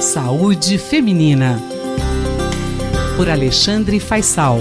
Saúde Feminina. Por Alexandre Faisal.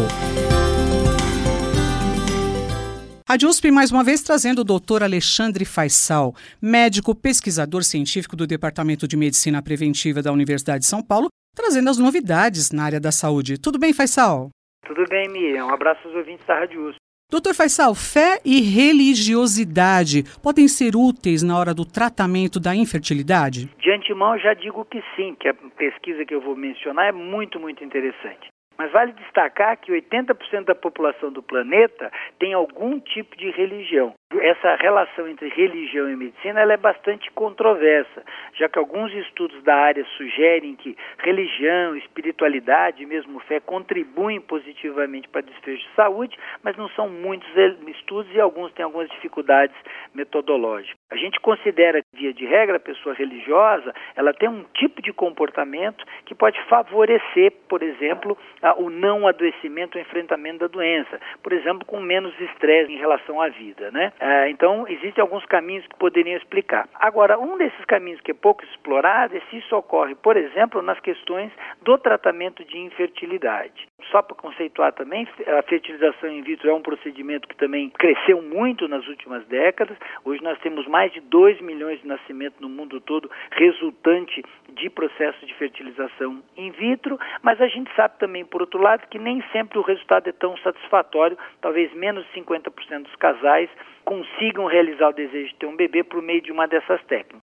A USP mais uma vez trazendo o doutor Alexandre Faisal, médico pesquisador científico do Departamento de Medicina Preventiva da Universidade de São Paulo, trazendo as novidades na área da saúde. Tudo bem, Faisal? Tudo bem, Miriam. Um abraço aos ouvintes da Rádio USP. Doutor Faisal, fé e religiosidade podem ser úteis na hora do tratamento da infertilidade? De antemão, já digo que sim, que a pesquisa que eu vou mencionar é muito, muito interessante. Mas vale destacar que 80% da população do planeta tem algum tipo de religião. Essa relação entre religião e medicina é bastante controversa, já que alguns estudos da área sugerem que religião, espiritualidade e mesmo fé contribuem positivamente para desfecho de saúde, mas não são muitos estudos e alguns têm algumas dificuldades metodológicas. A gente considera que, via de regra, a pessoa religiosa ela tem um tipo de comportamento que pode favorecer, por exemplo, o não adoecimento, o enfrentamento da doença, por exemplo, com menos estresse em relação à vida, né? É, então, existem alguns caminhos que poderiam explicar. Agora, um desses caminhos que é pouco explorado é se isso ocorre, por exemplo, nas questões do tratamento de infertilidade. Só para conceituar também, a fertilização in vitro é um procedimento que também cresceu muito nas últimas décadas. Hoje nós temos mais de 2 milhões de nascimentos no mundo todo resultante de processo de fertilização in vitro, mas a gente sabe também, por outro lado, que nem sempre o resultado é tão satisfatório, talvez menos de 50% dos casais consigam realizar o desejo de ter um bebê por meio de uma dessas técnicas.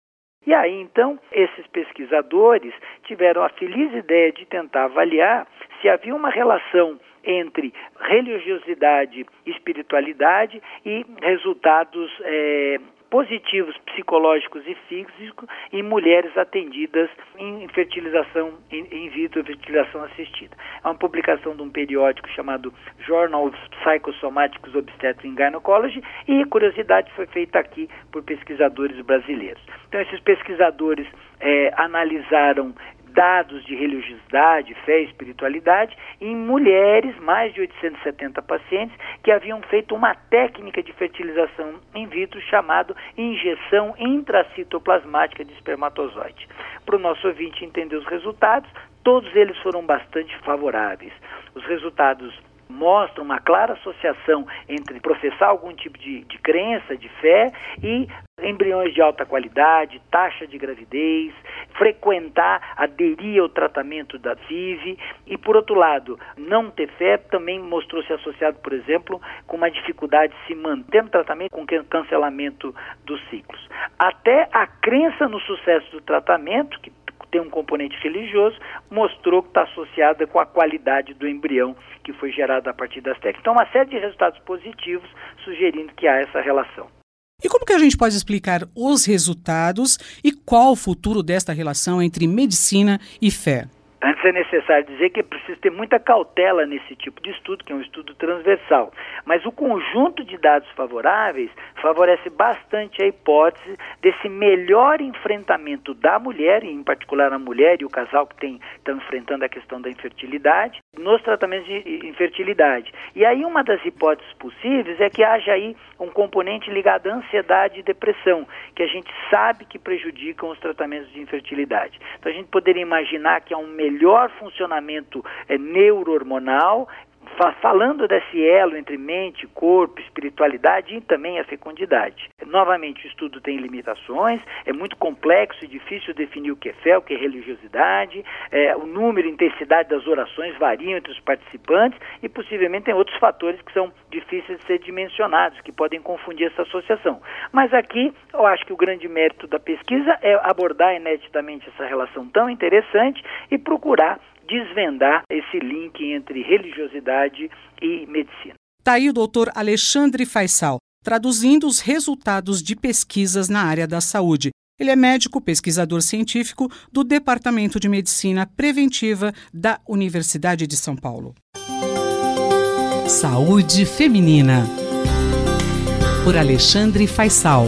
E aí, então, esses pesquisadores tiveram a feliz ideia de tentar avaliar se havia uma relação entre religiosidade, espiritualidade e resultados é, positivos psicológicos e físicos em mulheres atendidas em fertilização in vitro, fertilização assistida. É uma publicação de um periódico chamado Journal of Psychosomatic Obstetrics and Gynecology e, curiosidade, foi feita aqui por pesquisadores brasileiros. Então, esses pesquisadores é, analisaram dados de religiosidade, fé e espiritualidade em mulheres, mais de 870 pacientes, que haviam feito uma técnica de fertilização in vitro chamado injeção intracitoplasmática de espermatozoide. Para o nosso ouvinte entender os resultados, todos eles foram bastante favoráveis. Os resultados mostram uma clara associação entre professar algum tipo de, de crença, de fé e embriões de alta qualidade, taxa de gravidez, frequentar, aderir ao tratamento da FIV e, por outro lado, não ter fé também mostrou-se associado, por exemplo, com uma dificuldade de se manter no tratamento com cancelamento dos ciclos. Até a crença no sucesso do tratamento, que tem um componente religioso, mostrou que está associada com a qualidade do embrião que foi gerado a partir das técnicas. Então, uma série de resultados positivos sugerindo que há essa relação. E como que a gente pode explicar os resultados e qual o futuro desta relação entre medicina e fé? Antes é necessário dizer que é preciso ter muita cautela nesse tipo de estudo, que é um estudo transversal. Mas o conjunto de dados favoráveis favorece bastante a hipótese desse melhor enfrentamento da mulher, em particular a mulher e o casal que tem, estão enfrentando a questão da infertilidade, nos tratamentos de infertilidade. E aí uma das hipóteses possíveis é que haja aí um componente ligado à ansiedade e depressão, que a gente sabe que prejudicam os tratamentos de infertilidade. Então a gente poderia imaginar que há um melhor funcionamento é, neurohormonal falando desse elo entre mente, corpo, espiritualidade e também a fecundidade. Novamente, o estudo tem limitações, é muito complexo e difícil definir o que é fé, o que é religiosidade, é, o número e intensidade das orações variam entre os participantes e possivelmente tem outros fatores que são difíceis de ser dimensionados, que podem confundir essa associação. Mas aqui, eu acho que o grande mérito da pesquisa é abordar ineditamente essa relação tão interessante e procurar desvendar esse link entre religiosidade e medicina. Está aí o doutor Alexandre Faisal, traduzindo os resultados de pesquisas na área da saúde. Ele é médico pesquisador científico do Departamento de Medicina Preventiva da Universidade de São Paulo. Saúde Feminina. Por Alexandre Faisal.